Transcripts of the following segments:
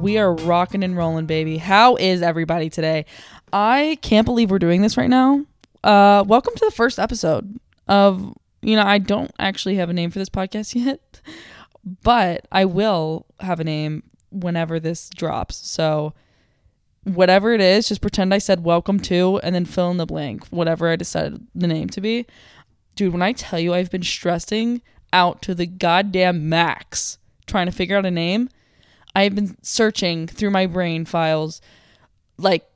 We are rocking and rolling, baby. How is everybody today? I can't believe we're doing this right now. Uh, welcome to the first episode of, you know, I don't actually have a name for this podcast yet, but I will have a name whenever this drops. So, whatever it is, just pretend I said welcome to and then fill in the blank, whatever I decided the name to be. Dude, when I tell you I've been stressing out to the goddamn max trying to figure out a name, I've been searching through my brain files. Like,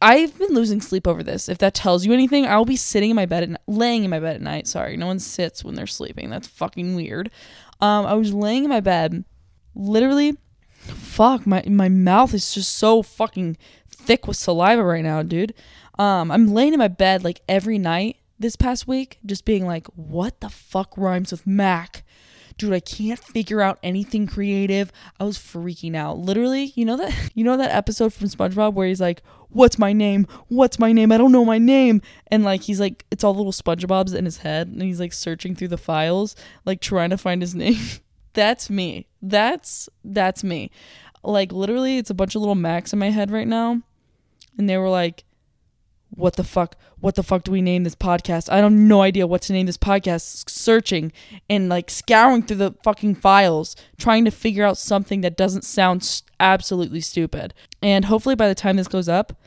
I've been losing sleep over this. If that tells you anything, I'll be sitting in my bed and laying in my bed at night. Sorry, no one sits when they're sleeping. That's fucking weird. Um, I was laying in my bed, literally. Fuck, my my mouth is just so fucking thick with saliva right now, dude. Um, I'm laying in my bed like every night this past week, just being like, what the fuck rhymes with Mac? Dude, I can't figure out anything creative. I was freaking out. Literally, you know that you know that episode from SpongeBob where he's like, "What's my name? What's my name? I don't know my name." And like he's like it's all little SpongeBob's in his head and he's like searching through the files, like trying to find his name. that's me. That's that's me. Like literally it's a bunch of little Macs in my head right now. And they were like, what the fuck what the fuck do we name this podcast? I have no idea what to name this podcast. Searching and like scouring through the fucking files trying to figure out something that doesn't sound absolutely stupid. And hopefully by the time this goes up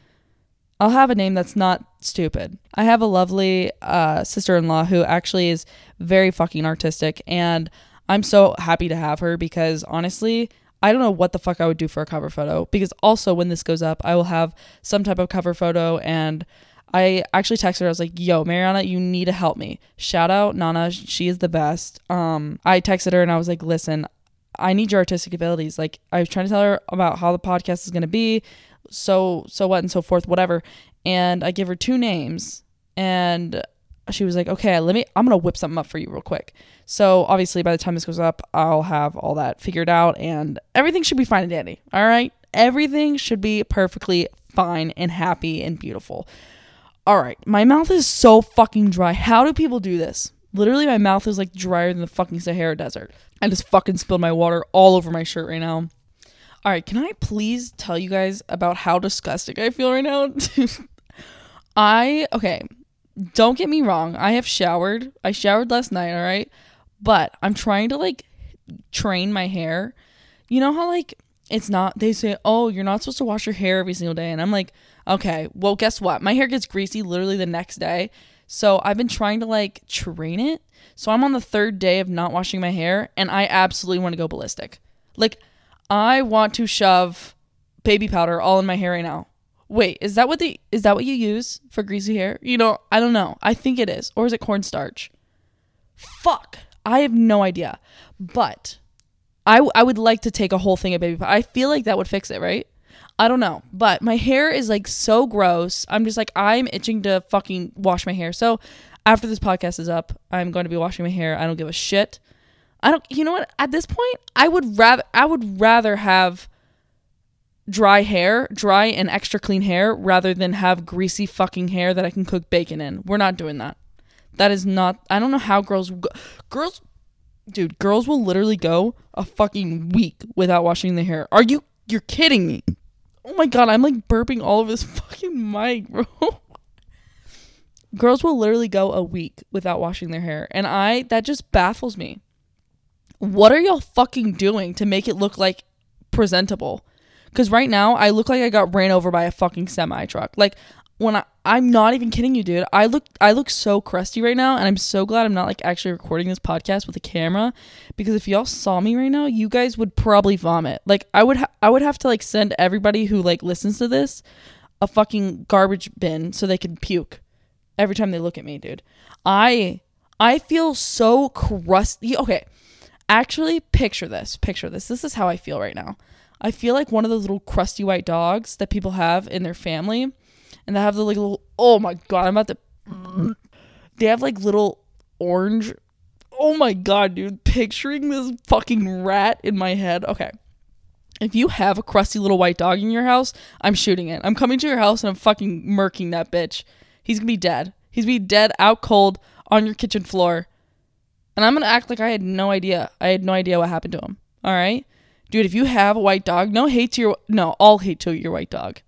i'll have a name that's not stupid. I have a lovely uh, sister-in-law who actually is very fucking artistic and i'm so happy to have her because honestly I don't know what the fuck I would do for a cover photo because also when this goes up, I will have some type of cover photo and I actually texted her. I was like, "Yo, Mariana, you need to help me." Shout out Nana, she is the best. Um, I texted her and I was like, "Listen, I need your artistic abilities." Like, I was trying to tell her about how the podcast is gonna be, so so what and so forth, whatever. And I give her two names, and she was like, "Okay, let me. I'm gonna whip something up for you real quick." So obviously, by the time this goes up, I'll have all that figured out, and everything should be fine and dandy. All right, everything should be perfectly fine and happy and beautiful. All right, my mouth is so fucking dry. How do people do this? Literally, my mouth is like drier than the fucking Sahara Desert. I just fucking spilled my water all over my shirt right now. All right, can I please tell you guys about how disgusting I feel right now? I okay, don't get me wrong. I have showered. I showered last night, all right? But I'm trying to like train my hair. You know how like it's not they say, "Oh, you're not supposed to wash your hair every single day." And I'm like, "Okay, well, guess what? My hair gets greasy literally the next day." So I've been trying to like train it. So I'm on the third day of not washing my hair and I absolutely want to go ballistic. Like I want to shove baby powder all in my hair right now. Wait, is that what the is that what you use for greasy hair? You know, I don't know. I think it is. Or is it cornstarch? Fuck. I have no idea. But I I would like to take a whole thing of baby powder. I feel like that would fix it, right? I don't know. But my hair is like so gross. I'm just like I'm itching to fucking wash my hair. So after this podcast is up, I'm going to be washing my hair. I don't give a shit. I don't you know what? At this point, I would rather I would rather have dry hair, dry and extra clean hair, rather than have greasy fucking hair that I can cook bacon in. We're not doing that. That is not. I don't know how girls. Girls, dude, girls will literally go a fucking week without washing their hair. Are you? You're kidding me? Oh my god, I'm like burping all over this fucking mic, bro. girls will literally go a week without washing their hair, and I that just baffles me. What are y'all fucking doing to make it look like presentable? Because right now, I look like I got ran over by a fucking semi truck. Like when I, I'm not even kidding you, dude. I look I look so crusty right now, and I'm so glad I'm not like actually recording this podcast with a camera. Because if y'all saw me right now, you guys would probably vomit. Like I would ha- I would have to like send everybody who like listens to this a fucking garbage bin so they can puke every time they look at me, dude. I I feel so crusty. Okay. Actually, picture this. Picture this. This is how I feel right now. I feel like one of those little crusty white dogs that people have in their family, and they have the like little. Oh my god, I'm about to. They have like little orange. Oh my god, dude! Picturing this fucking rat in my head. Okay, if you have a crusty little white dog in your house, I'm shooting it. I'm coming to your house and I'm fucking murking that bitch. He's gonna be dead. He's gonna be dead out cold on your kitchen floor. And I'm gonna act like I had no idea. I had no idea what happened to him. All right? Dude, if you have a white dog, no hate to your no, all hate to your white dog.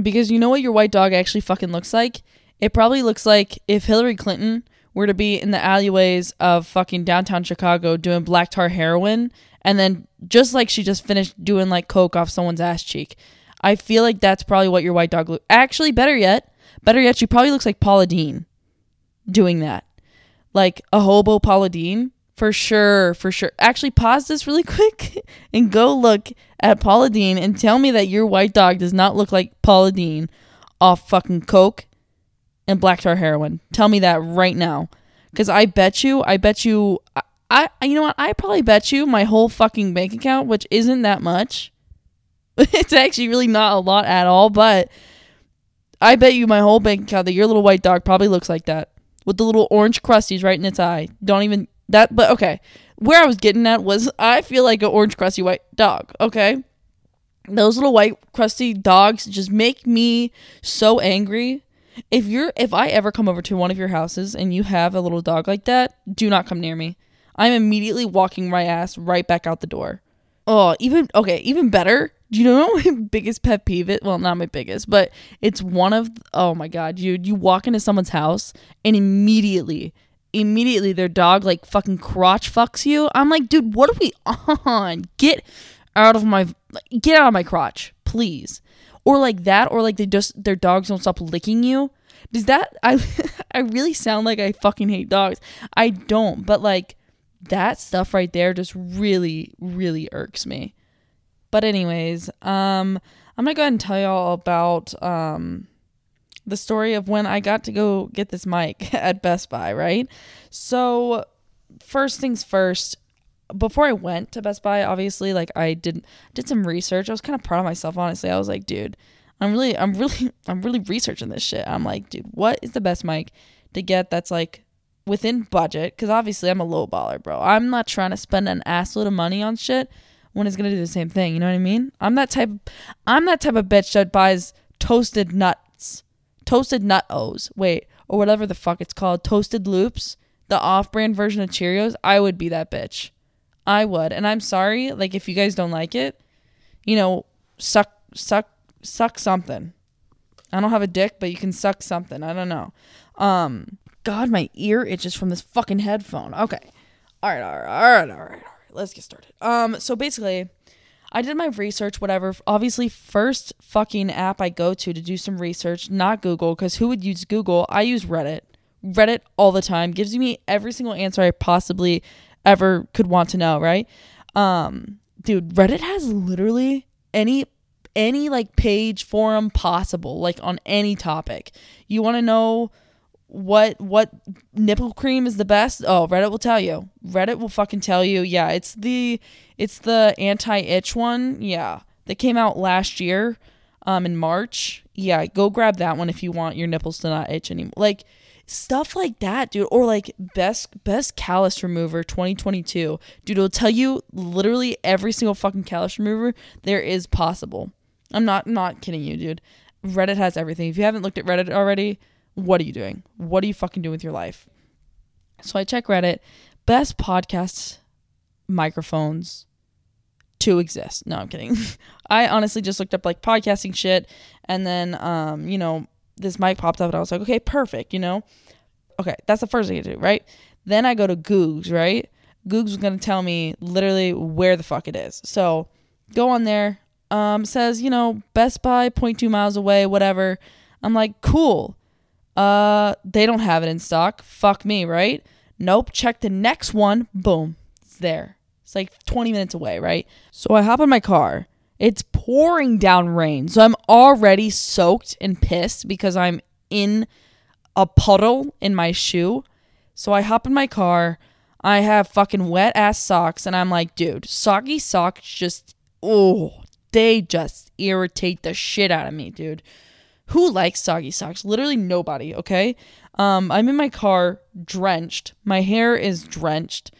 Because you know what your white dog actually fucking looks like? It probably looks like if Hillary Clinton were to be in the alleyways of fucking downtown Chicago doing black tar heroin and then just like she just finished doing like coke off someone's ass cheek. I feel like that's probably what your white dog look. Actually, better yet, better yet, she probably looks like Paula Deen doing that. Like a hobo Paula Deen for sure, for sure. Actually, pause this really quick and go look at Paula Deen and tell me that your white dog does not look like Paula Deen off fucking coke and black tar heroin. Tell me that right now. Cause I bet you, I bet you, I, I, you know what? I probably bet you my whole fucking bank account, which isn't that much. it's actually really not a lot at all, but I bet you my whole bank account that your little white dog probably looks like that with the little orange crusties right in its eye. Don't even that, but okay. Where I was getting at was I feel like an orange crusty white dog. Okay, those little white crusty dogs just make me so angry if you're if I ever come over to one of your houses and you have a little dog like that, do not come near me. I'm immediately walking my ass right back out the door. Oh, even okay, even better. Do you know my biggest pet peeve? It well, not my biggest, but it's one of oh my god, dude. You walk into someone's house and immediately, immediately their dog like fucking crotch fucks you. I'm like, dude, what are we on? Get out of my get out of my crotch, please or like that or like they just their dogs don't stop licking you does that i i really sound like i fucking hate dogs i don't but like that stuff right there just really really irks me but anyways um i'm gonna go ahead and tell y'all about um the story of when i got to go get this mic at best buy right so first things first before I went to Best Buy, obviously, like I did did some research. I was kind of proud of myself, honestly. I was like, dude, I'm really, I'm really, I'm really researching this shit. I'm like, dude, what is the best mic to get that's like within budget? Because obviously, I'm a low baller, bro. I'm not trying to spend an assload of money on shit when it's gonna do the same thing. You know what I mean? I'm that type. I'm that type of bitch that buys toasted nuts, toasted nut O's. Wait, or whatever the fuck it's called, toasted loops, the off-brand version of Cheerios. I would be that bitch. I would. And I'm sorry, like if you guys don't like it, you know, suck suck suck something. I don't have a dick, but you can suck something. I don't know. Um God, my ear itches from this fucking headphone. Okay. All right, all right, all right, all right, all right. Let's get started. Um, so basically, I did my research, whatever. Obviously, first fucking app I go to to do some research, not Google, because who would use Google? I use Reddit. Reddit all the time gives me every single answer I possibly ever could want to know, right? Um, dude, Reddit has literally any any like page forum possible, like on any topic. You want to know what what nipple cream is the best? Oh, Reddit will tell you. Reddit will fucking tell you. Yeah, it's the it's the anti-itch one. Yeah. That came out last year um in March. Yeah, go grab that one if you want your nipples to not itch anymore. Like stuff like that dude or like best best callus remover 2022 dude it'll tell you literally every single fucking callus remover there is possible i'm not not kidding you dude reddit has everything if you haven't looked at reddit already what are you doing what are you fucking doing with your life so i check reddit best podcast microphones to exist no i'm kidding i honestly just looked up like podcasting shit and then um you know this mic popped up and I was like, okay, perfect, you know? Okay, that's the first thing to do, right? Then I go to Googs, right? Googs was gonna tell me literally where the fuck it is. So go on there. Um, says, you know, Best Buy, 0.2 miles away, whatever. I'm like, cool. Uh, they don't have it in stock. Fuck me, right? Nope. Check the next one. Boom. It's there. It's like 20 minutes away, right? So I hop in my car it's pouring down rain. So I'm already soaked and pissed because I'm in a puddle in my shoe. So I hop in my car. I have fucking wet ass socks and I'm like, dude, soggy socks just oh, they just irritate the shit out of me, dude. Who likes soggy socks? Literally nobody, okay? Um I'm in my car drenched. My hair is drenched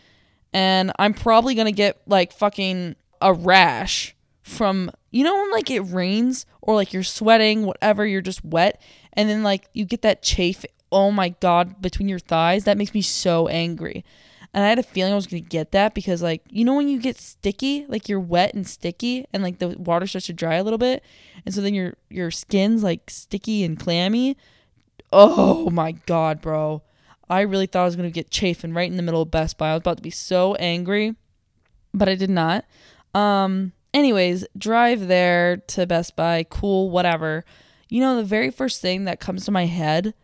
and I'm probably to get like fucking a rash from you know when like it rains or like you're sweating whatever you're just wet and then like you get that chafe oh my god between your thighs that makes me so angry And I had a feeling I was going to get that because, like, you know, when you get sticky, like you're wet and sticky and like the water starts to dry a little bit. And so then your, your skin's like sticky and clammy. Oh my God, bro. I really thought I was going to get chafing right in the middle of Best Buy. I was about to be so angry, but I did not. Um, anyways, drive there to Best Buy. Cool, whatever. You know, the very first thing that comes to my head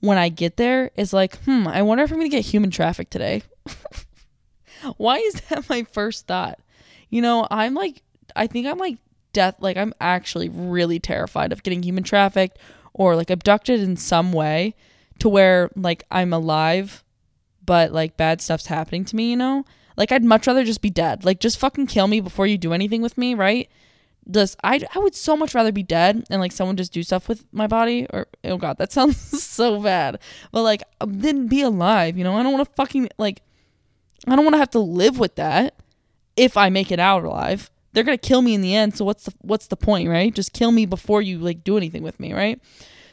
when I get there is like, hmm, I wonder if I'm going to get human traffic today. Why is that my first thought? You know, I'm like, I think I'm like death, like, I'm actually really terrified of getting human trafficked or like abducted in some way to where like I'm alive, but like bad stuff's happening to me, you know? Like, I'd much rather just be dead. Like, just fucking kill me before you do anything with me, right? Just I I would so much rather be dead and like someone just do stuff with my body or oh god that sounds so bad but like um, then be alive you know I don't want to fucking like I don't want to have to live with that if I make it out alive. They're gonna kill me in the end so what's the what's the point right? Just kill me before you like do anything with me right?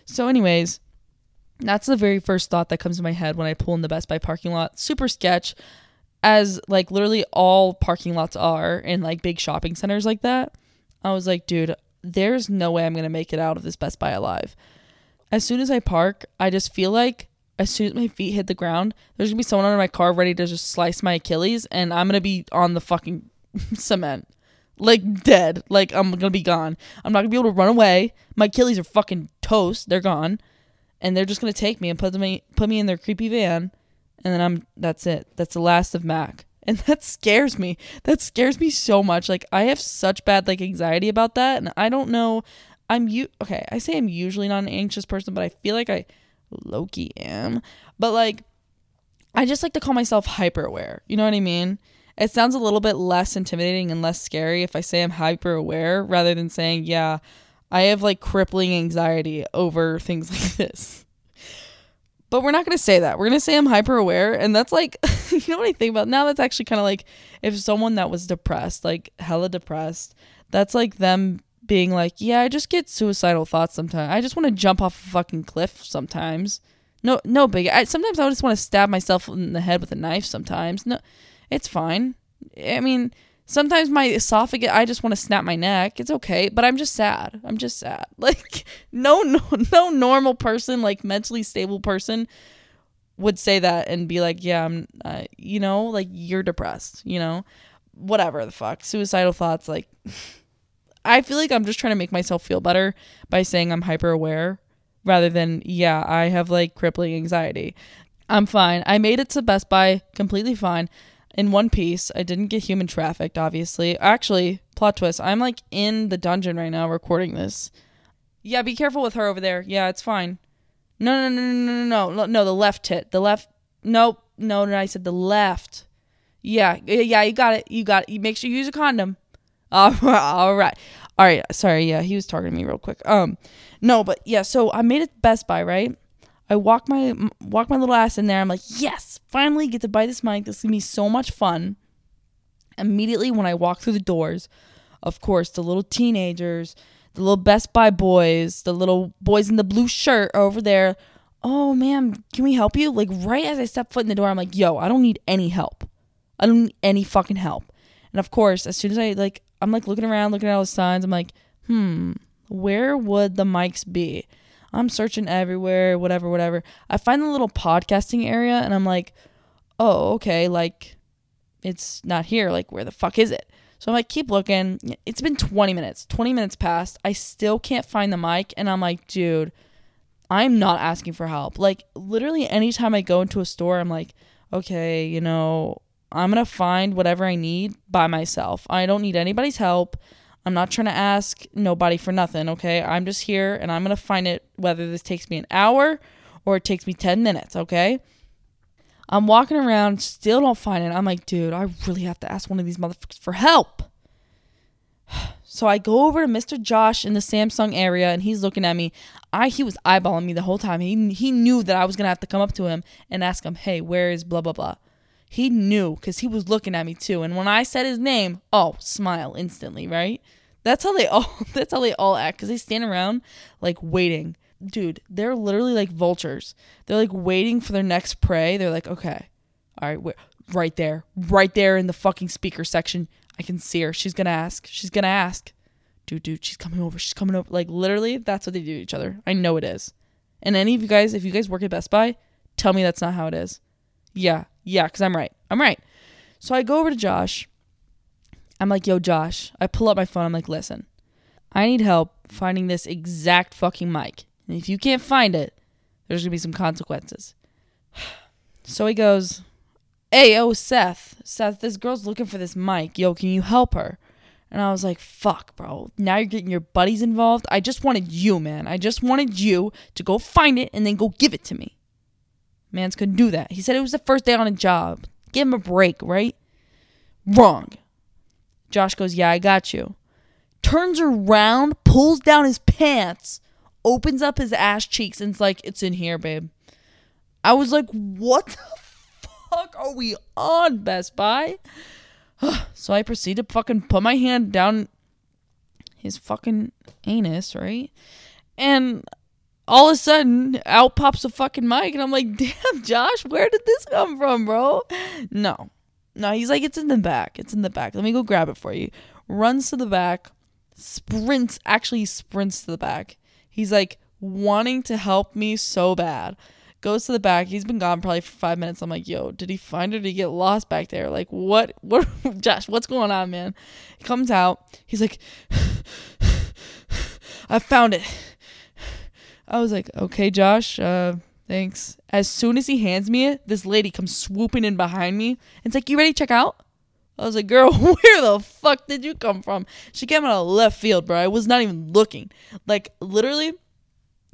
So anyways that's the very first thought that comes to my head when I pull in the Best Buy parking lot. Super sketch as like literally all parking lots are in like big shopping centers like that. I was like, dude, there's no way I'm going to make it out of this Best Buy alive. As soon as I park, I just feel like as soon as my feet hit the ground, there's to be someone under my car ready to just slice my Achilles and I'm to be on the fucking cement. Like dead. Like I'm to be gone. I'm not to be able to run away. My Achilles are fucking toast. They're gone. And they're just to take me and put me put me in their creepy van and then I'm that's it. That's the last of Mac. and that scares me that scares me so much like i have such bad like anxiety about that and i don't know i'm you okay i say i'm usually not an anxious person but i feel like i loki am but like i just like to call myself hyper aware you know what i mean it sounds a little bit less intimidating and less scary if i say i'm hyper aware rather than saying yeah i have like crippling anxiety over things like this but we're not going to say that. We're going to say I'm hyper aware. And that's like, you know what I think about now? That's actually kind of like if someone that was depressed, like hella depressed, that's like them being like, yeah, I just get suicidal thoughts sometimes. I just want to jump off a fucking cliff sometimes. No, no big. I, sometimes I just want to stab myself in the head with a knife sometimes. No, it's fine. I mean, Sometimes my esophagus, I just want to snap my neck. It's okay, but I'm just sad. I'm just sad. Like no, no, no normal person, like mentally stable person, would say that and be like, yeah, I'm, uh, you know, like you're depressed. You know, whatever the fuck, suicidal thoughts. Like, I feel like I'm just trying to make myself feel better by saying I'm hyper aware, rather than yeah, I have like crippling anxiety. I'm fine. I made it to Best Buy completely fine in one piece. I didn't get human trafficked, obviously. Actually, plot twist. I'm like in the dungeon right now recording this. Yeah, be careful with her over there. Yeah, it's fine. No, no, no, no, no, no, no, the left tit. The left. Nope. No, no, I said the left. Yeah, yeah, you got it. You got it. You make sure you use a condom. All right, all right. Sorry, yeah, he was talking to me real quick. Um, no, but yeah. So I made it Best Buy, right? I walk my walk my little ass in there. I'm like, yes, finally get to buy this mic. This is gonna be so much fun. Immediately when I walk through the doors, of course, the little teenagers, the little Best Buy boys, the little boys in the blue shirt are over there. Oh man, can we help you? Like right as I step foot in the door, I'm like, yo, I don't need any help. I don't need any fucking help. And of course, as soon as I like, I'm like looking around, looking at all the signs. I'm like, hmm, where would the mics be? I'm searching everywhere, whatever, whatever. I find the little podcasting area and I'm like, oh, okay, like it's not here. Like, where the fuck is it? So I'm like, keep looking. It's been 20 minutes. 20 minutes passed. I still can't find the mic. And I'm like, dude, I'm not asking for help. Like, literally, anytime I go into a store, I'm like, okay, you know, I'm going to find whatever I need by myself. I don't need anybody's help. I'm not trying to ask nobody for nothing, okay? I'm just here and I'm going to find it whether this takes me an hour or it takes me 10 minutes, okay? I'm walking around, still don't find it. I'm like, dude, I really have to ask one of these motherfuckers for help. So I go over to Mr. Josh in the Samsung area and he's looking at me. I he was eyeballing me the whole time. He he knew that I was going to have to come up to him and ask him, "Hey, where is blah blah blah?" He knew because he was looking at me too. And when I said his name, oh, smile instantly, right? That's how they all. That's how they all act because they stand around like waiting. Dude, they're literally like vultures. They're like waiting for their next prey. They're like, okay, all right, right there, right there in the fucking speaker section. I can see her. She's gonna ask. She's gonna ask. Dude, dude, she's coming over. She's coming over. Like literally, that's what they do to each other. I know it is. And any of you guys, if you guys work at Best Buy, tell me that's not how it is. Yeah, yeah, because I'm right. I'm right. So I go over to Josh. I'm like, yo, Josh. I pull up my phone. I'm like, listen, I need help finding this exact fucking mic. And if you can't find it, there's gonna be some consequences. So he goes, Hey, oh, Seth, Seth, this girl's looking for this mic. Yo, can you help her? And I was like, fuck, bro. Now you're getting your buddies involved. I just wanted you, man. I just wanted you to go find it and then go give it to me. Man's couldn't do that. He said it was the first day on a job. Give him a break, right? Wrong. Josh goes, Yeah, I got you. Turns around, pulls down his pants, opens up his ass cheeks, and's like, It's in here, babe. I was like, What the fuck are we on, Best Buy? so I proceed to fucking put my hand down his fucking anus, right? And all of a sudden, out pops a fucking mic, and I'm like, damn, Josh, where did this come from, bro? No. No, he's like, it's in the back. It's in the back. Let me go grab it for you. Runs to the back, sprints, actually sprints to the back. He's like wanting to help me so bad goes to the back. He's been gone probably for five minutes. I'm like, yo, did he find her? Did he get lost back there? Like, what? What? Josh, what's going on, man? He comes out. He's like, I found it. I was like, okay, Josh, uh, thanks. As soon as he hands me it, this lady comes swooping in behind me. And it's like, you ready to check out? I was like, girl, where the fuck did you come from? She came out of left field, bro. I was not even looking. Like, literally,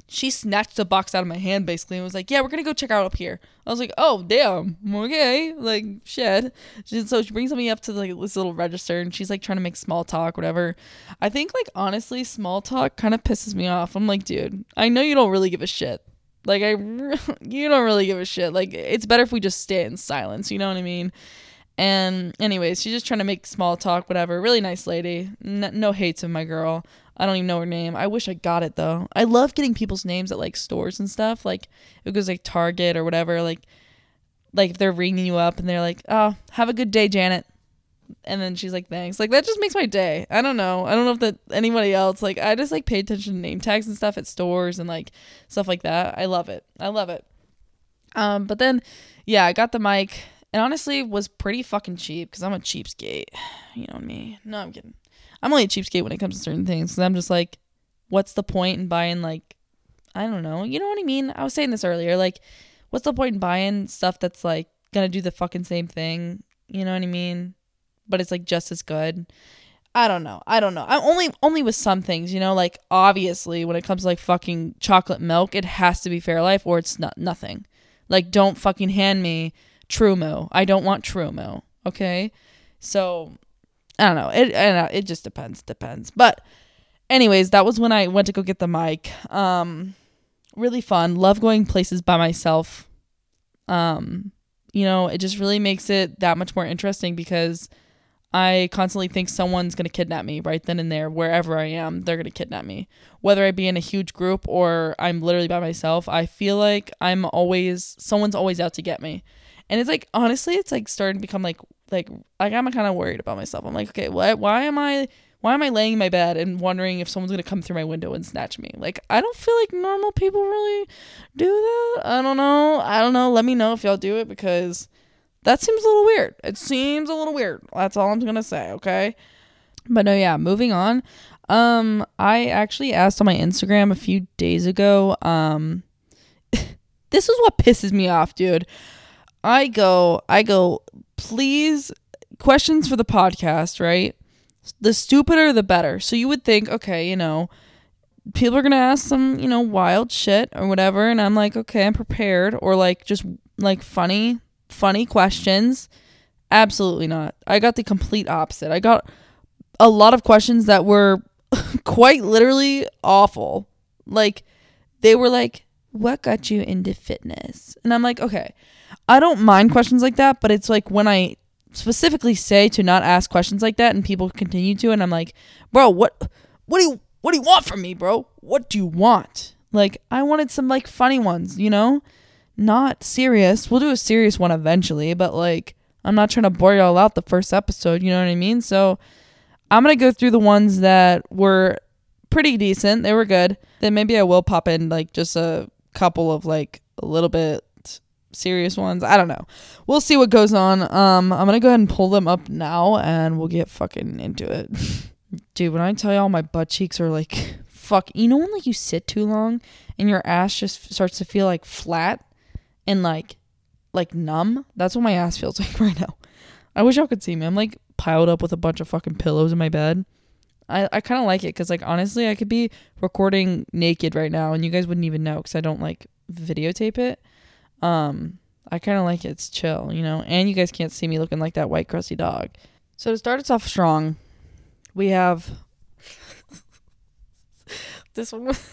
she snatched the box out of my hand basically and was like, "Yeah, we're gonna go check out up here." I was like, "Oh, damn, okay." Like, shit. So she brings me up to like this little register and she's like trying to make small talk, whatever. I think like honestly, small talk kind of pisses me off. I'm like, dude, I know you don't really give a shit. Like, I, you don't really give a shit. Like, it's better if we just stay in silence. You know what I mean? And anyways, she's just trying to make small talk, whatever. Really nice lady. N- no hates of my girl. I don't even know her name. I wish I got it though. I love getting people's names at like stores and stuff. Like it goes like Target or whatever. Like like if they're ringing you up and they're like, "Oh, have a good day, Janet." And then she's like, "Thanks." Like that just makes my day. I don't know. I don't know if that anybody else like I just like pay attention to name tags and stuff at stores and like stuff like that. I love it. I love it. Um, but then yeah, I got the mic and honestly was pretty fucking cheap because I'm a cheapskate. You know me. No, I'm kidding. I'm only a cheapskate when it comes to certain things. Cause I'm just like, what's the point in buying like, I don't know. You know what I mean? I was saying this earlier. Like, what's the point in buying stuff that's like gonna do the fucking same thing? You know what I mean? But it's like just as good. I don't know. I don't know. I'm only only with some things, you know, like obviously when it comes to like fucking chocolate milk, it has to be Fairlife or it's not nothing. Like don't fucking hand me True I don't want True Okay? So I don't know. It it just depends. Depends. But anyways, that was when I went to go get the mic. Um, really fun. Love going places by myself. Um, you know, it just really makes it that much more interesting because I constantly think someone's gonna kidnap me right then and there, wherever I am. They're gonna kidnap me, whether I be in a huge group or I'm literally by myself. I feel like I'm always someone's always out to get me, and it's like honestly, it's like starting to become like like like I'm kind of worried about myself. I'm like, okay, what? Why am I? Why am I laying in my bed and wondering if someone's gonna come through my window and snatch me? Like, I don't feel like normal people really do that. I don't know. I don't know. Let me know if y'all do it because that seems a little weird. It seems a little weird. That's all I'm gonna say. Okay. But no, yeah. Moving on. Um, I actually asked on my Instagram a few days ago. Um, this is what pisses me off, dude. I go, I go, please, questions for the podcast, right? The stupider, the better. So you would think, okay, you know, people are going to ask some, you know, wild shit or whatever. And I'm like, okay, I'm prepared. Or like just like funny, funny questions. Absolutely not. I got the complete opposite. I got a lot of questions that were quite literally awful. Like, they were like, what got you into fitness? And I'm like, okay, I don't mind questions like that, but it's like when I specifically say to not ask questions like that and people continue to and I'm like, "Bro, what what do you what do you want from me, bro? What do you want?" Like I wanted some like funny ones, you know? Not serious. We'll do a serious one eventually, but like I'm not trying to bore y'all out the first episode, you know what I mean? So I'm going to go through the ones that were pretty decent. They were good. Then maybe I will pop in like just a couple of like a little bit serious ones. I don't know. We'll see what goes on. Um I'm to go ahead and pull them up now and we'll get fucking into it. Dude, when I tell y'all my butt cheeks are like fuck, you know when like you sit too long and your ass just starts to feel like flat and like like numb? That's what my ass feels like right now. I wish y'all could see me. I'm like piled up with a bunch of fucking pillows in my bed. I, I kind of like it because like honestly I could be recording naked right now and you guys wouldn't even know because I don't like videotape it. Um, I kind of like it. It's chill, you know. And you guys can't see me looking like that white crusty dog. So to start us off strong, we have this one.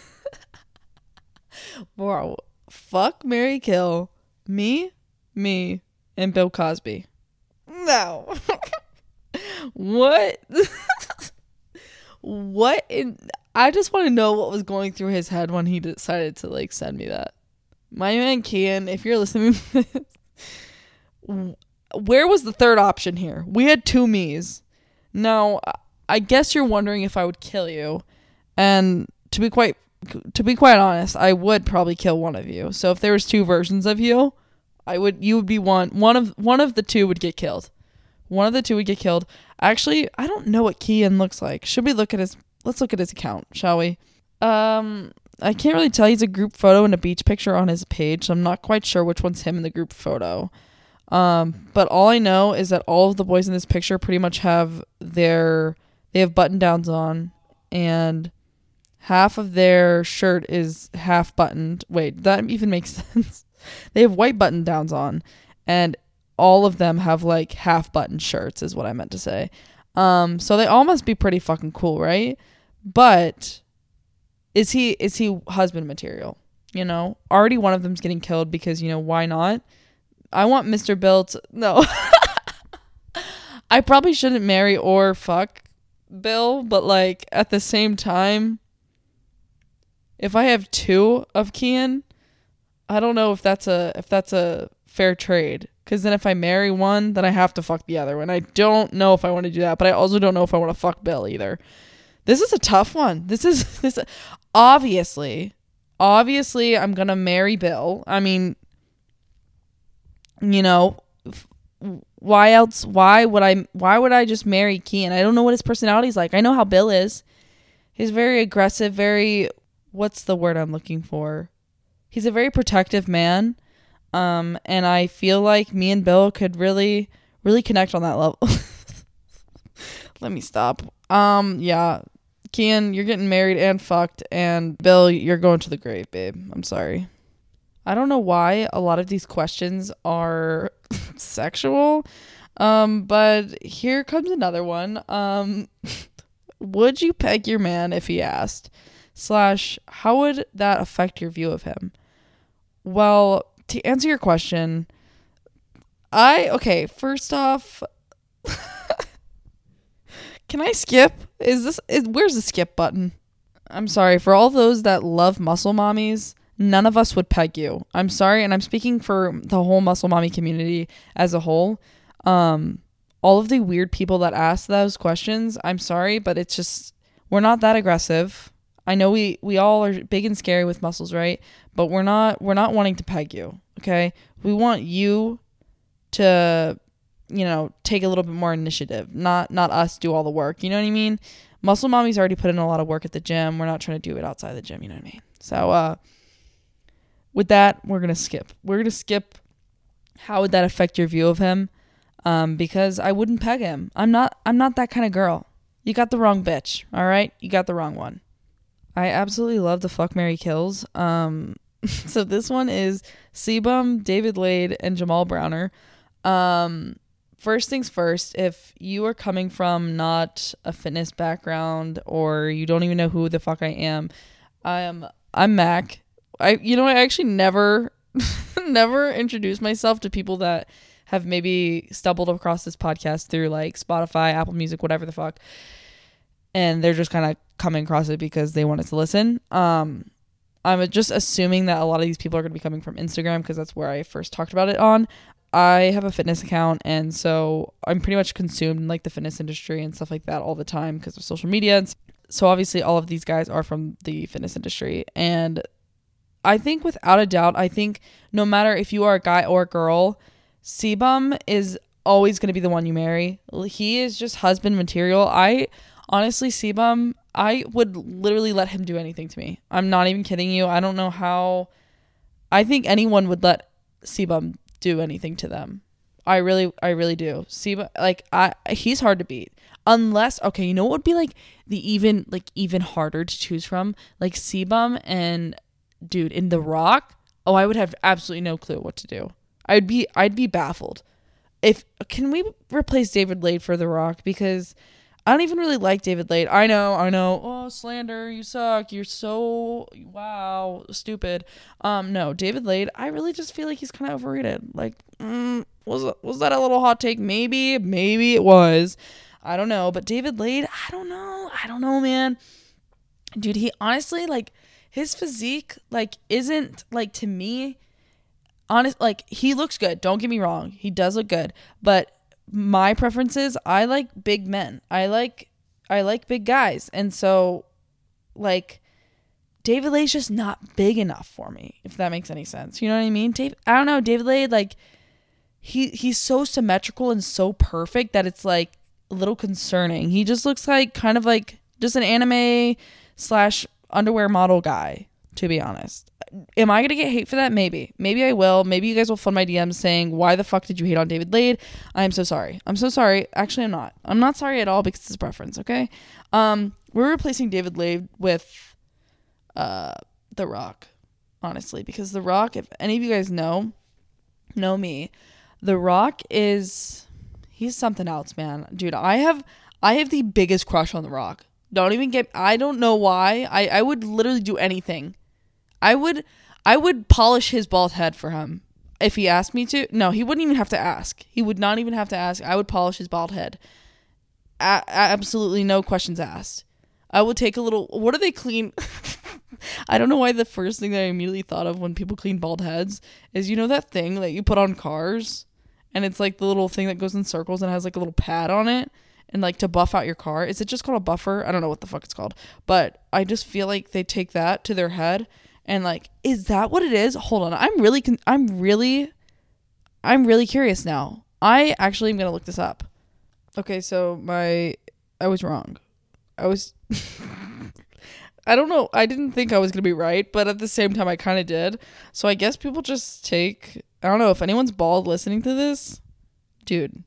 Bro, fuck Mary Kill, me, me, and Bill Cosby. No. what? What in I just want to know what was going through his head when he decided to like send me that. My man Kian, if you're listening where was the third option here? We had two me's. Now, I guess you're wondering if I would kill you. And to be quite to be quite honest, I would probably kill one of you. So if there was two versions of you, I would you would be one one of one of the two would get killed. One of the two would get killed. Actually, I don't know what Kian looks like. Should we look at his let's look at his account, shall we? Um I can't really tell. He's a group photo and a beach picture on his page, so I'm not quite sure which one's him in the group photo. Um, but all I know is that all of the boys in this picture pretty much have their they have button downs on, and half of their shirt is half buttoned. Wait, that even makes sense. they have white button downs on, and all of them have like half button shirts, is what I meant to say. Um, so they all must be pretty fucking cool, right? But is he is he husband material? You know, already one of them's getting killed because you know why not? I want Mr. Bill to no. I probably shouldn't marry or fuck Bill, but like at the same time, if I have two of Kian, I don't know if that's a if that's a fair trade. Because then if I marry one, then I have to fuck the other one. I don't know if I want to do that, but I also don't know if I want to fuck Bill either. This is a tough one. This is this obviously obviously I'm to marry Bill. I mean you know why else why would I why would I just marry Kian? I don't know what his personality's like. I know how Bill is. He's very aggressive, very what's the word I'm looking for? He's a very protective man. Um and I feel like me and Bill could really really connect on that level. Let me stop. Um yeah, Kian, you're getting married and fucked, and Bill, you're going to the grave, babe. I'm sorry. I don't know why a lot of these questions are sexual, um, but here comes another one. Um, would you peg your man if he asked? Slash, how would that affect your view of him? Well, to answer your question, I okay. First off. Can I skip? Is this is, where's the skip button? I'm sorry for all those that love muscle mommies. None of us would peg you. I'm sorry, and I'm speaking for the whole muscle mommy community as a whole. Um, all of the weird people that ask those questions, I'm sorry, but it's just we're not that aggressive. I know we we all are big and scary with muscles, right? But we're not we're not wanting to peg you. Okay, we want you to you know, take a little bit more initiative, not not us do all the work. You know what I mean? Muscle mommy's already put in a lot of work at the gym. We're not trying to do it outside the gym. You know what I mean? So, uh, with that, we're gonna skip. We're gonna skip. How would that affect your view of him? Um, because I wouldn't peg him. I'm not. I'm not that kind of girl. You got the wrong bitch. All right, you got the wrong one. I absolutely love the fuck Mary kills. Um, so this one is CBum, David Laid, and Jamal Browner. Um, first things first, if you are coming from not a fitness background or you don't even know who the fuck I am, I'm I'm Mac. I you know I actually never never introduced myself to people that have maybe stumbled across this podcast through like Spotify, Apple Music, whatever the fuck. And they're just kind of coming across it because they wanted to listen. Um I'm just assuming that a lot of these people are going to be coming from Instagram because that's where I first talked about it on. I have a fitness account and so I'm pretty much consumed in like the fitness industry and stuff like that all the time because of social media. So obviously all of these guys are from the fitness industry and I think without a doubt, I think no matter if you are a guy or a girl, CBum is always going to be the one you marry. He is just husband material. I honestly, CBum, I would literally let him do anything to me. I'm not even kidding you. I don't know how. I think anyone would let CBum do anything to them. I really, I really do. CBum, like I, he's hard to beat. Unless, okay, you know what would be like the even, like even harder to choose from, like CBum and dude in The Rock. Oh, I would have absolutely no clue what to do. I'd be, I'd be baffled. If can we replace David Laid for The Rock because I don't even really like David Laid. I know, I know. Oh, slander, you suck. You're so wow, stupid. Um, no, David Laid. I really just feel like he's kind of overrated. Like, mm, was was that a little hot take? Maybe, maybe it was. I don't know. But David Laid, I don't know. I don't know, man. Dude, he honestly like his physique like isn't like to me honest like he looks good don't get me wrong he does look good but my preferences, I like big men. I like I like big guys. And so like David Laid's just not big enough for me, if that makes any sense. You know what I mean? Dave I don't know, David Laid like he he's so symmetrical and so perfect that it's like a little concerning. He just looks like kind of like just an anime slash underwear model guy, to be honest am I gonna get hate for that? Maybe. Maybe I will. Maybe you guys will flood my DMs saying, "Why the fuck did you hate on David Laid?" I'm so sorry. I'm so sorry. Actually, I'm not. I'm not sorry at all because it's a preference. Okay. Um, we're replacing David Laid with, uh, The Rock, honestly, because The Rock. If any of you guys know, know me, The Rock is, he's something else, man, dude. I have, I have the biggest crush on The Rock. Don't even get. I don't know why. I I would literally do anything I would I would polish his bald head for him if he asked me to. No, he wouldn't even have to ask. He would not even have to ask. I would polish his bald head. A- absolutely no questions asked. I would take a little. What do they clean? I don't know why the first thing that I immediately thought of when people clean bald heads is you know that thing that you put on cars, and it's like the little thing that goes in circles and has like a little pad on it, and like to buff out your car. Is it just called a buffer? I don't know what the fuck it's called, but I just feel like they take that to their head and like is that what it is? Hold on. I'm really con- i'm really i'm really curious now. I actually am gonna look this up. Okay so my i was wrong. I was i don't know. I didn't think i was gonna be right but at the same time i kind of did. So i guess people just take i don't know if anyone's bald listening to this dude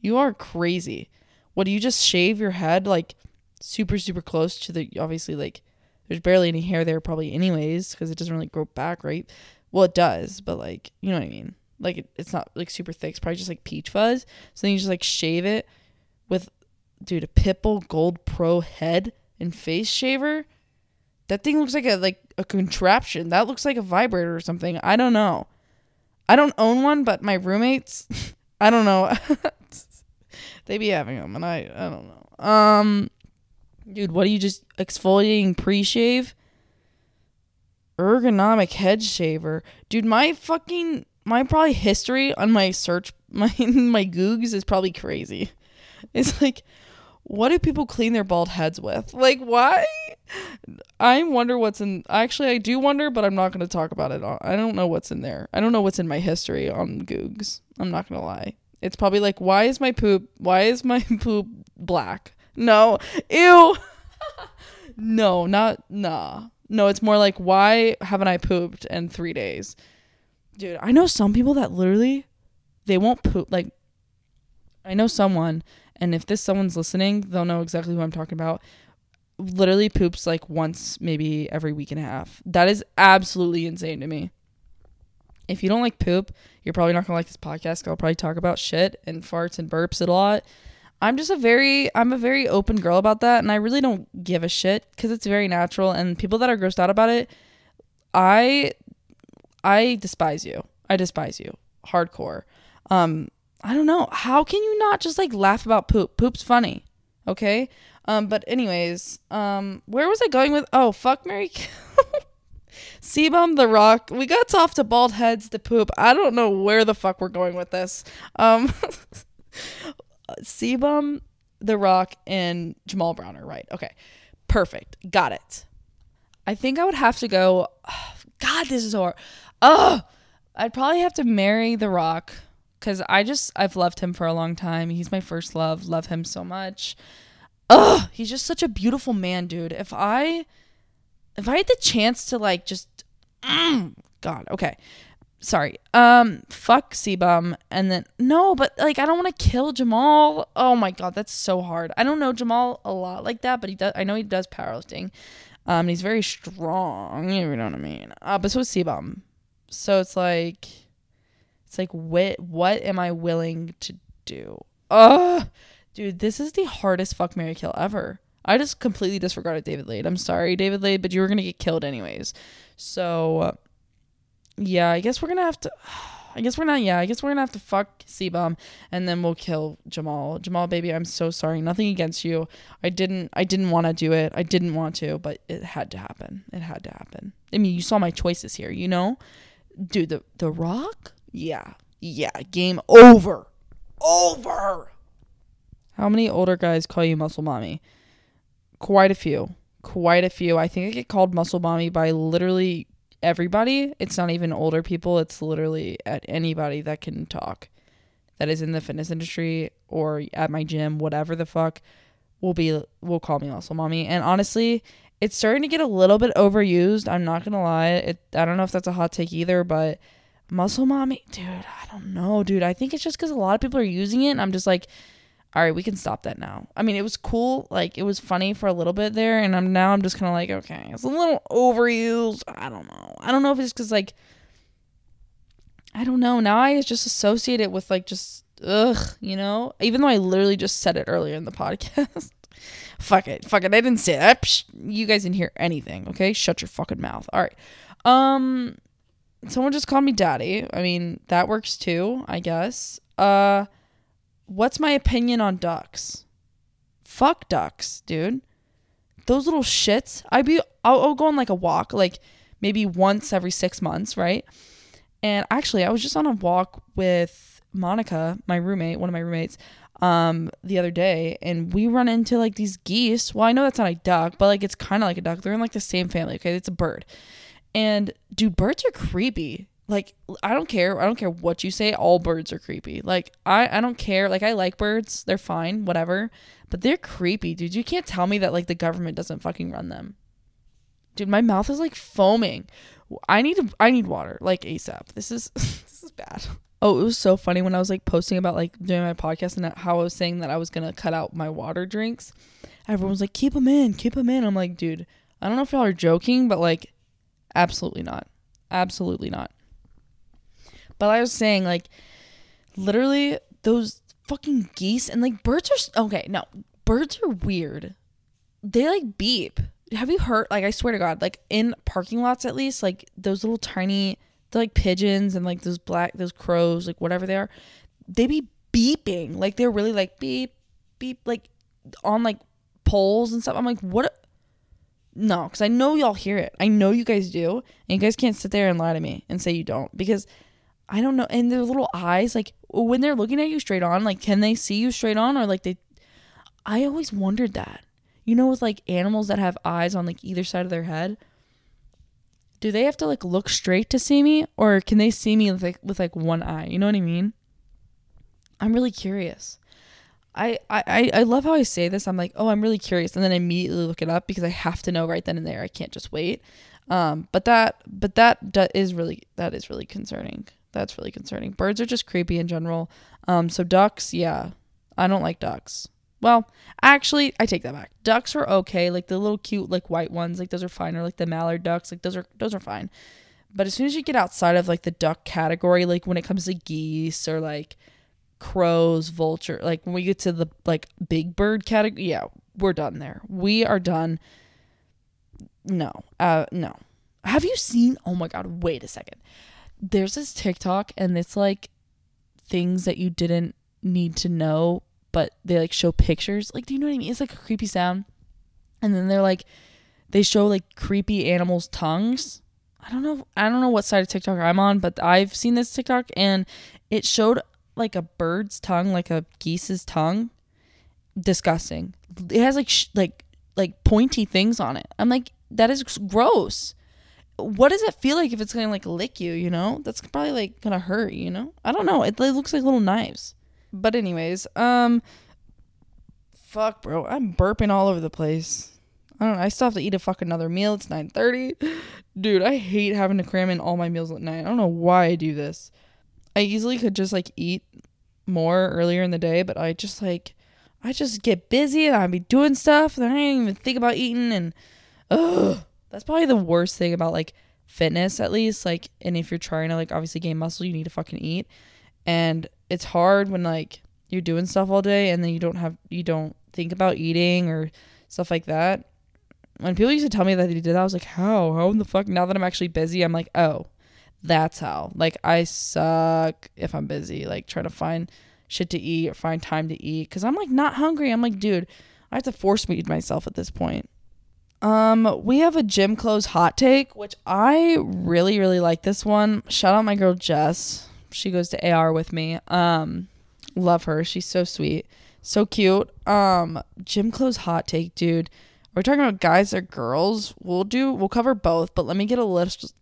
you are crazy. What do you just shave your head like super super close to the obviously like there's barely any hair there probably anyways because it doesn't really grow back right? Well it does but like you know what i mean? Like it, it's not like super thick. It's probably just like peach fuzz. So then you just like shave it with dude a pitbull gold pro head and face shaver? That thing looks like a like a contraption. That looks like a vibrator or something. I don't know. I don't own one but my roommates i don't know. They be having them and i i don't know. Um Dude, what are you just exfoliating pre shave? Ergonomic head shaver. Dude, my fucking my probably history on my search my my Googs is probably crazy. It's like what do people clean their bald heads with? Like why? I wonder what's in actually I do wonder, but I'm not going to talk about it. I don't know what's in there. I don't know what's in my history on Googs. I'm not going to lie. It's probably like why is my poop why is my poop black? No. Ew. no, not nah. No, it's more like why haven't I pooped in 3 days? Dude, I know some people that literally they won't poop like I know someone and if this someone's listening, they'll know exactly who I'm talking about. Literally poops like once maybe every week and a half. That is absolutely insane to me. If you don't like poop, you're probably not gonna like this podcast. I'll probably talk about shit and farts and burps a lot. I'm just a very I'm a very open girl about that and I really don't give a shit cuz it's very natural and people that are grossed out about it I I despise you. I despise you. Hardcore. Um I don't know. How can you not just like laugh about poop? Poop's funny. Okay? Um but anyways, um where was I going with Oh, fuck Mary CBum the Rock. We got off to bald heads to poop. I don't know where the fuck we're going with this. Um, CBum the Rock and Jamal Browner right. Okay, perfect. Got it. I think I would have to go. God, this is hard. Oh, I'd probably have to marry The Rock because I just I've loved him for a long time. He's my first love. Love him so much. Ugh, he's just such a beautiful man, dude. If I if I had the chance to like just mm, God, okay. Sorry. Um fuck CBum and then no, but like I don't want to kill Jamal. Oh my god, that's so hard. I don't know Jamal a lot like that, but he does I know he does powerlifting. Um he's very strong, you know what I mean. Uh but so is CBum. So it's like it's like what what am I willing to do? Ugh. Dude, this is the hardest fuck Mary kill ever. I just completely disregarded David Laid. I'm sorry, David Laid, but you were gonna get killed anyways. So yeah, I guess we're gonna have to I guess we're not yeah, I guess we're gonna have to fuck CBum and then we'll kill Jamal. Jamal baby, I'm so sorry. Nothing against you. I didn't I didn't want to do it. I didn't want to, but it had to happen. It had to happen. I mean, you saw my choices here, you know? Dude, the the rock? Yeah. Yeah. Game over. Over. How many older guys call you muscle mommy? Quite a few. Quite a few. I think I get called muscle mommy by literally everybody. It's not even older people. It's literally at anybody that can talk that is in the fitness industry or at my gym, whatever the fuck, will be will call me muscle mommy. And honestly, it's starting to get a little bit overused. I'm not gonna lie. It I don't know if that's a hot take either, but muscle mommy, dude, I don't know, dude. I think it's just because a lot of people are using it. And I'm just like, all right, we can stop that now. I mean, it was cool, like it was funny for a little bit there, and I'm now I'm just kind of like, okay, it's a little overused. I don't know. I don't know if it's because like, I don't know. Now I just associate it with like just ugh, you know. Even though I literally just said it earlier in the podcast. fuck it, fuck it. I didn't say that. Psh, you guys didn't hear anything. Okay, shut your fucking mouth. All right. Um, someone just called me daddy. I mean, that works too, I guess. Uh what's my opinion on ducks? Fuck ducks, dude. Those little shits. I be I'll, I'll go on like a walk, like maybe once every six months, right? And actually, I was just on a walk with Monica, my roommate, one of my roommates, um, the other day, and we run into like these geese. Well, I know that's not a duck, but like it's kind of like a duck. They're in like the same family. Okay, it's a bird. And dude, birds are creepy like I don't care. I don't care what you say. All birds are creepy. Like I I don't care. Like I like birds. They're fine, whatever. But they're creepy, dude. You can't tell me that like the government doesn't fucking run them. Dude, my mouth is like foaming. I need to, I need water like ASAP. This is this is bad. Oh, it was so funny when I was like posting about like doing my podcast and how I was saying that I was gonna cut out my water drinks. Everyone was like, "Keep them in, keep them in." I'm like, dude, I don't know if y'all are joking, but like, absolutely not, absolutely not. But I was saying, like, literally, those fucking geese and like birds are okay. No, birds are weird. They like beep. Have you heard? Like, I swear to God, like in parking lots at least, like those little tiny, they're like pigeons and like those black, those crows, like whatever they are, they be beeping. Like they're really like beep, beep, like on like poles and stuff. I'm like, what? No, because I know y'all hear it. I know you guys do. And you guys can't sit there and lie to me and say you don't because I don't know. And their little eyes, like when they're looking at you straight on, like can they see you straight on or like they? I always wondered that. You know, with like animals that have eyes on like either side of their head, do they have to like look straight to see me, or can they see me with like with like one eye? You know what I mean? I'm really curious. I, I, I love how I say this. I'm like, oh, I'm really curious, and then I immediately look it up because I have to know right then and there. I can't just wait. Um, but that, but that is really that is really concerning. That's really concerning. Birds are just creepy in general. Um, so ducks, yeah, I don't like ducks. Well, actually, I take that back. Ducks are okay, like the little cute like white ones, like those are fine, or like the mallard ducks, like those are those are fine. But as soon as you get outside of like the duck category, like when it comes to geese or like crows, vulture, like when we get to the like big bird category, yeah, we're done there. We are done. No, uh, no. Have you seen? Oh my god! Wait a second there's this TikTok and it's like things that you didn't need to know, but they like show pictures. Like, do you know what I mean? It's like a creepy sound. And then they're like, they show like creepy animals' tongues. I don't know I don't know what side of TikTok I'm on, but I've seen this TikTok and it showed like a bird's tongue, like a geese's tongue. Disgusting. It has like sh- like like pointy things on it. I'm like that is gross. What does it feel like if it's gonna like lick you? You know, that's probably like gonna hurt. You know, I don't know. It, it looks like little knives. But anyways, um, fuck, bro, I'm burping all over the place. I don't know. I still have to eat a fuck another meal. It's 9:30. Dude, I hate having to cram in all my meals at night. I don't know why I do this. I easily could just like eat more earlier in the day, but I just like I just get busy and I be doing stuff and I don't even think about eating and ugh. That's probably the worst thing about like fitness at least. Like and if you're trying to like obviously gain muscle, you need to fucking eat. And it's hard when like you're doing stuff all day and then you don't have you don't think about eating or stuff like that when people used to tell me that they did that, I was like, how? How in the fuck? Now that I'm actually busy, I'm like, oh, that's how. Like, I suck if I'm busy, like trying to find shit to eat or find time to eat. Cause I'm like not hungry. I'm like, dude, I have to force feed myself at this point. Um, we have a gym clothes hot take, which I really, really like this one. Shout out my girl Jess. She goes to AR with me. Um, love her. She's so sweet. So cute. Um, gym clothes hot take, dude we're talking about guys or girls. We'll do we'll cover both, but let me get a list.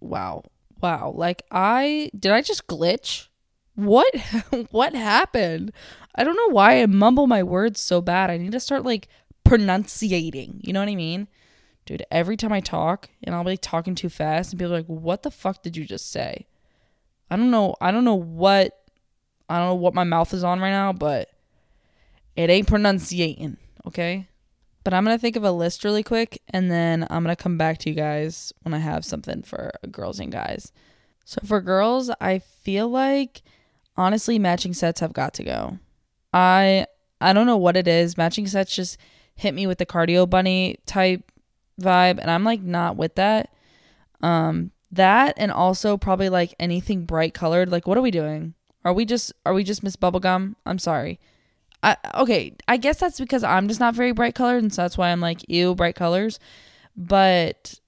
Wow. Wow. Like I did I just glitch? What what happened? I don't know why I mumble my words so bad. I need to start like pronunciating. You know what I mean? Dude, every time I talk and I'll be like, talking too fast and people are like, "What the fuck did you just say?" I don't know. I don't know what I don't know what my mouth is on right now, but it ain't pronunciating, okay? But I'm to think of a list really quick and then I'm to come back to you guys when I have something for girls and guys. So for girls, I feel like honestly matching sets have got to go. I I don't know what it is. Matching sets just hit me with the cardio bunny type vibe and I'm like not with that. Um that and also probably like anything bright colored. Like what are we doing? Are we just are we just Miss Bubblegum? I'm sorry. I okay, I guess that's because I'm just not very bright colored, and so that's why I'm like, ew, bright colors. But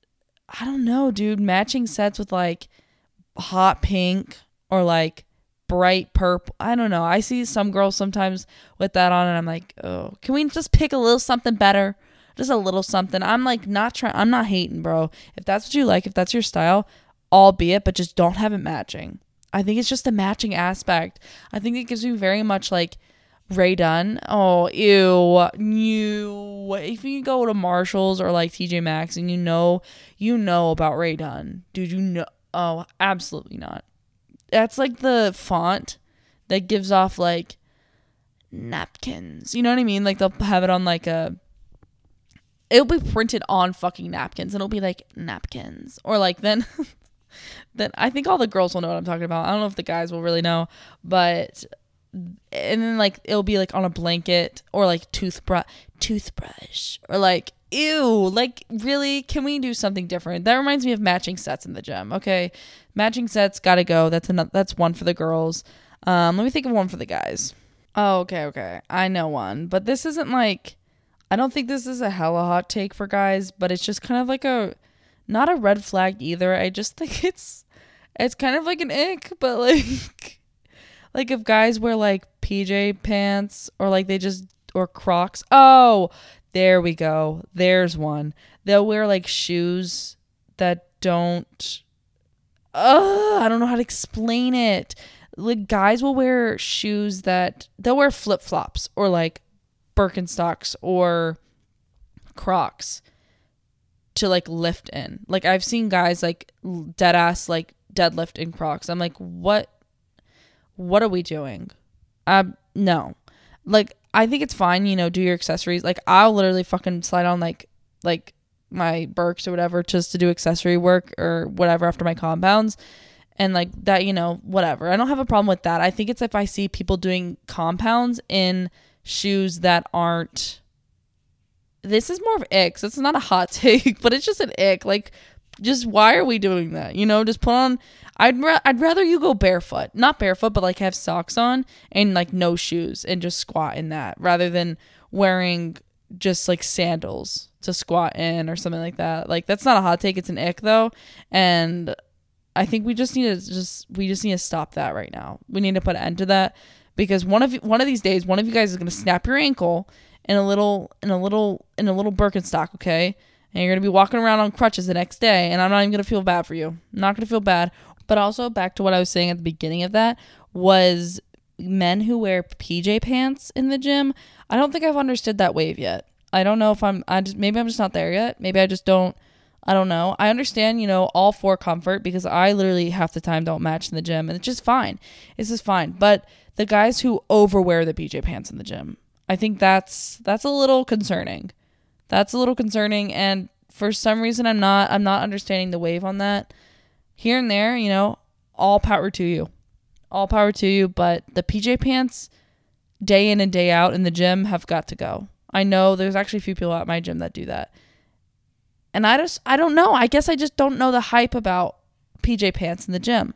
I don't know, dude. Matching sets with like hot pink or like bright purple. I don't know. I see some girls sometimes with that on, and I'm like, oh, can we just pick a little something better? Just a little something. I'm like not trying. I'm not hating, bro. If that's what you like, if that's your style, albeit, but just don't have it matching. I think it's just the matching aspect. I think it gives you very much like Rae Dunn. Oh, ew. You if you go to Marshalls or like TJ Maxx and you know you know about Rae Dunn. Dude, you know oh, absolutely not. That's like the font that gives off like napkins. You know what I mean? Like they'll have it on like a it'll be printed on fucking napkins and it'll be like napkins. Or like then then I think all the girls will know what I'm talking about. I don't know if the guys will really know, but and then like it'll be like on a blanket or like toothbrush toothbrush or like ew like really can we do something different? That reminds me of matching sets in the gym okay? Matching sets gotta go. That's another that's one for the girls. Um let me think of one for the guys. Oh okay okay. I know one but this isn't like i don't think this is a hella hot take for guys but it's just kind of like a not a red flag either. I just think it's it's kind of like an ick but like like if guys wear like PJ pants or like they just or Crocs. Oh, there we go. There's one. They'll wear like shoes that don't uh I don't know how to explain it. Like guys will wear shoes that they'll wear flip-flops or like Birkenstocks or Crocs to like lift in. Like I've seen guys like dead ass like deadlift in Crocs. I'm like, what what are we doing? Um, no. Like, I think it's fine, you know, do your accessories. Like, I'll literally fucking slide on like, like my Birks or whatever just to do accessory work or whatever after my compounds. And like that, you know, whatever. I don't have a problem with that. I think it's if I see people doing compounds in shoes that aren't. This is more of icks. It's not a hot take, but it's just an ick. Like, just why are we doing that? You know, just put on. I'd ra- I'd rather you go barefoot, not barefoot, but like have socks on and like no shoes and just squat in that rather than wearing just like sandals to squat in or something like that. Like that's not a hot take, it's an ick though. And I think we just need to just we just need to stop that right now. We need to put an end to that because one of one of these days one of you guys is going to snap your ankle in a little in a little in a little Birkenstock, okay? And you're going to be walking around on crutches the next day and I'm not even going to feel bad for you. I'm not going to feel bad. But also back to what I was saying at the beginning of that was men who wear PJ pants in the gym. I don't think I've understood that wave yet. I don't know if I'm I just maybe I'm just not there yet. Maybe I just don't I don't know. I understand, you know, all for comfort because I literally half the time don't match in the gym and it's just fine. It's just fine. But the guys who overwear the PJ pants in the gym, I think that's that's a little concerning. That's a little concerning and for some reason I'm not I'm not understanding the wave on that. Here and there, you know, all power to you. All power to you, but the PJ pants day in and day out in the gym have got to go. I know there's actually a few people at my gym that do that. And I just I don't know. I guess I just don't know the hype about PJ pants in the gym.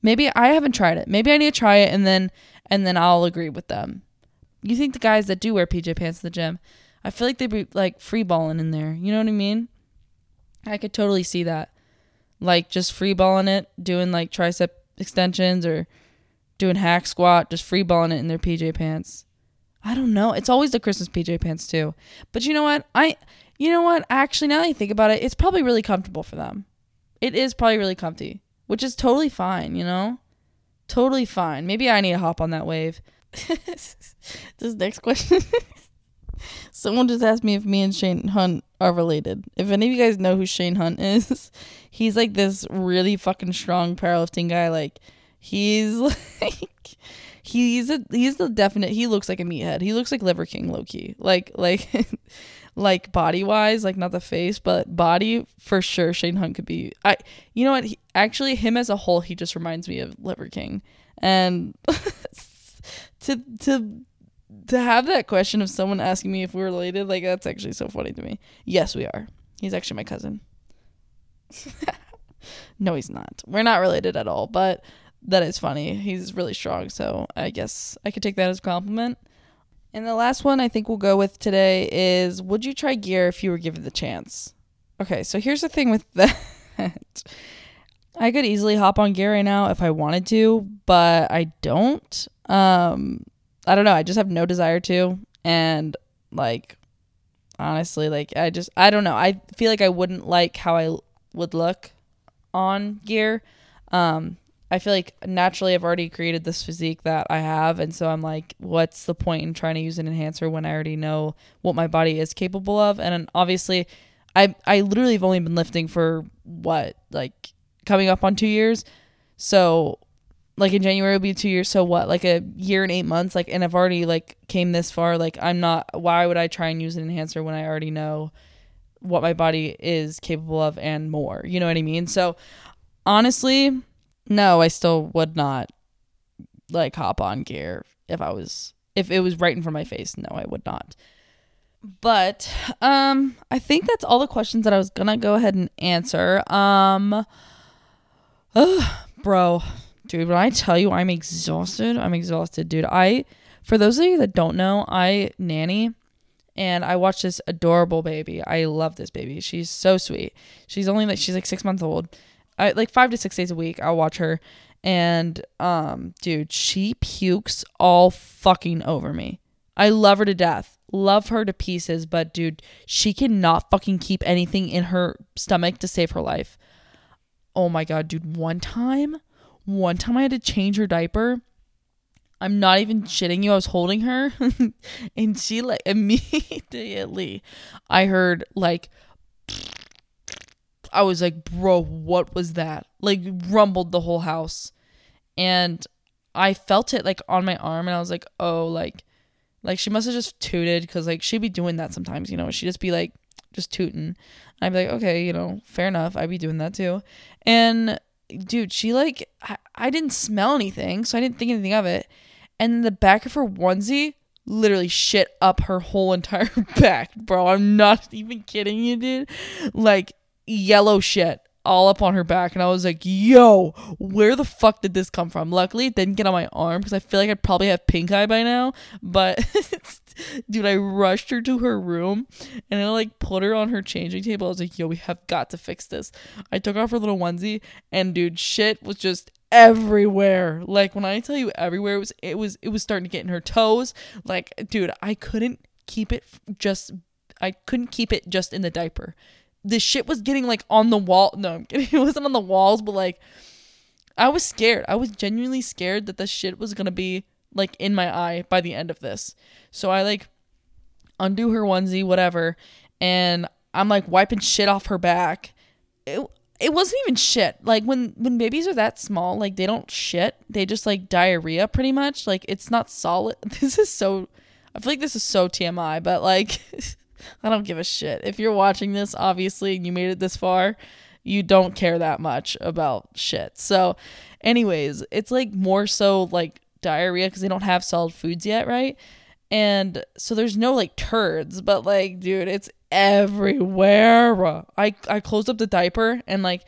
Maybe I haven't tried it. Maybe I need to try it and then and then I'll agree with them. You think the guys that do wear PJ pants in the gym, I feel like they'd be like free balling in there. You know what I mean? I could totally see that. Like just free balling it, doing like tricep extensions or doing hack squat, just free balling it in their PJ pants. I don't know. It's always the Christmas PJ pants too. But you know what? I you know what? Actually, now that I think about it, it's probably really comfortable for them. It is probably really comfy, which is totally fine, you know? Totally fine. Maybe I need to hop on that wave. this next question. Someone just asked me if me and Shane Hunt are related. If any of you guys know who Shane Hunt is, he's like this really fucking strong powerlifting guy. Like, he's like he's a he's the definite he looks like a meathead. He looks like liver king low key like like like body wise like not the face but body for sure shane hunt could be i you know what? He, actually him as a whole he just reminds me of liver king. And to to to have that question of someone asking me if we're related like that's actually so funny to me. Yes we are. He's actually my cousin no he's not we're not related at all but that is funny. He's really strong, so I guess I could take that as a compliment. And the last one I think we'll go with today is Would you try gear if you were given the chance? Okay, so here's the thing with that. I could easily hop on gear right now if I wanted to, but I don't. Um I don't know, I just have no desire to and like honestly, like I just I don't know. I feel like I wouldn't like how I would look on gear. Um I feel like naturally I've already created this physique that I have, and so I'm like, what's the point in trying to use an enhancer when I already know what my body is capable of? And obviously, I I literally have only been lifting for what like coming up on two years, so like in January will be two years. So what, like a year and eight months, like, and I've already like came this far. Like I'm not. Why would I try and use an enhancer when I already know what my body is capable of and more? You know what I mean? So honestly no, I still would not like hop on gear if I was if it was right in front of my face. No, I would not. But um I think that's all the questions that I was going to go ahead and answer. Um ugh, bro, dude, when I tell you I'm exhausted, I'm exhausted, dude. I for those of you that don't know, I nanny and I watch this adorable baby. I love this baby. She's so sweet. She's only like she's like 6 months old I like five to six days a week. I'll watch her, and um, dude, she pukes all fucking over me. I love her to death, love her to pieces, but dude, she cannot fucking keep anything in her stomach to save her life. Oh my god, dude! One time, one time I had to change her diaper. I'm not even shitting you. I was holding her, and she like immediately, I heard like I was like, bro, what was that? Like rumbled the whole house. And I felt it like on my arm and I was like, oh, like like she must have just tooted because like she'd be doing that sometimes, you know. She'd just be like just tooting. I'd be like, okay, you know, fair enough. I'd be doing that too. And dude, she like I, I didn't smell anything, so I didn't think anything of it. And the back of her onesie literally shit up her whole entire back, bro. I'm not even kidding you, dude. Like yellow shit all up on her back and I was like, "Yo, where the fuck did this come from?" Luckily, it didn't get on my arm because I feel like I'd probably have pink eye by now, but dude, I rushed her to her room and I like put her on her changing table. I was like, yo, we have got to fix this. I took off her little onesie and dude, shit was just everywhere. Like when I tell you everywhere, it was it was it was starting to get in her toes. Like, dude, I couldn't keep it just I couldn't keep it just in the diaper. The shit was getting like on the wall. No, I'm kidding. It wasn't on the walls, but like I was scared. I was genuinely scared that the shit was gonna be like in my eye by the end of this. So I like undo her onesie, whatever, and I'm like wiping shit off her back. It it wasn't even shit. Like when when babies are that small, like they don't shit. They just like diarrhea pretty much. Like it's not solid. This is so I feel like this is so TMI, but like I don't give a shit. If you're watching this, obviously, and you made it this far, you don't care that much about shit. So, anyways, it's like more so like diarrhea because they don't have solid foods yet, right? And so there's no like turds, but like, dude, it's everywhere. I I closed up the diaper and like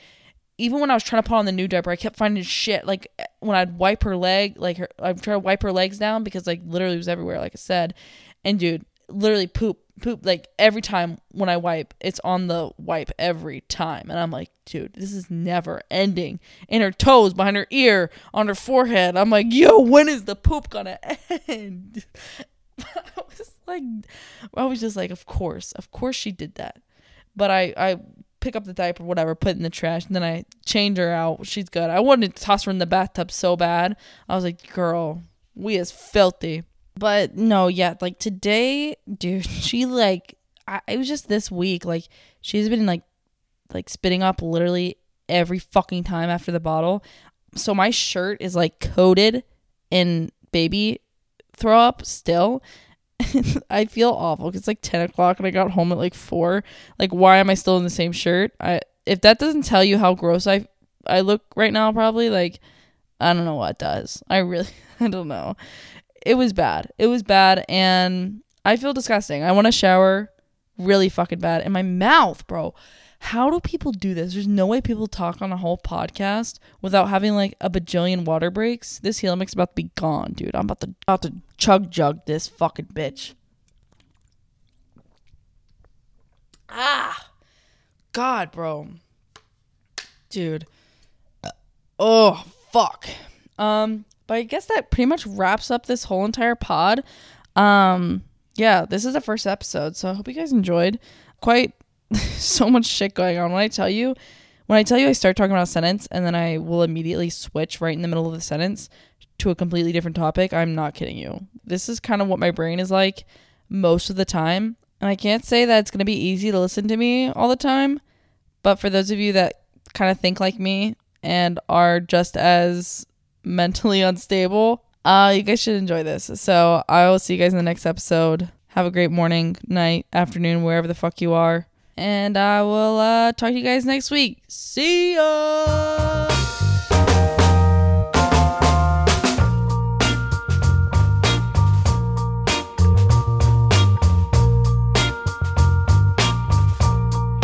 even when I was trying to put on the new diaper, I kept finding shit. Like when I'd wipe her leg, like her, I'd try to wipe her legs down because like literally it was everywhere, like I said. And dude, literally poop, poop. Like every time when I wipe, it's on the wipe every time. And I'm like, dude, this is never ending. In her toes, behind her ear, on her forehead. I'm like, yo, when is the poop gonna end? I was like, I was just like, of course, of course she did that. But I, I pick up the diaper, whatever, put it in the trash, and then I change her out. She's good. I wanted to toss her in the bathtub so bad. I was like, girl, we is filthy. But no, yeah, like today, dude, she like, I, it was just this week. Like, she's been like, like spitting up literally every fucking time after the bottle. So my shirt is like coated in baby throw up still. I feel awful it's like 10 o'clock and I got home at like 4. Like, why am I still in the same shirt? I If that doesn't tell you how gross I, I look right now, probably, like, I don't know what does. I really, I don't know. It was bad. It was bad and I feel disgusting. I want to shower really fucking bad. And my mouth, bro. How do people do this? There's no way people talk on a whole podcast without having like a bajillion water breaks. This Helix about to be gone, dude. I'm about to about to chug jug this fucking bitch. Ah, God, bro, dude. Oh fuck. Um, but I guess that pretty much wraps up this whole entire pod. Um, yeah, this is the first episode, so I hope you guys enjoyed. Quite so much shit going on. When I tell you, when I tell you I start talking about a sentence and then I will immediately switch right in the middle of the sentence to a completely different topic, I'm not kidding you. This is kind of what my brain is like most of the time. And I can't say that it's going to be easy to listen to me all the time, but for those of you that kind of think like me and are just as mentally unstable, uh, you guys should enjoy this. So I will see you guys in the next episode. Have a great morning, night, afternoon, wherever the fuck you are. And I will uh, talk to you guys next week. See ya.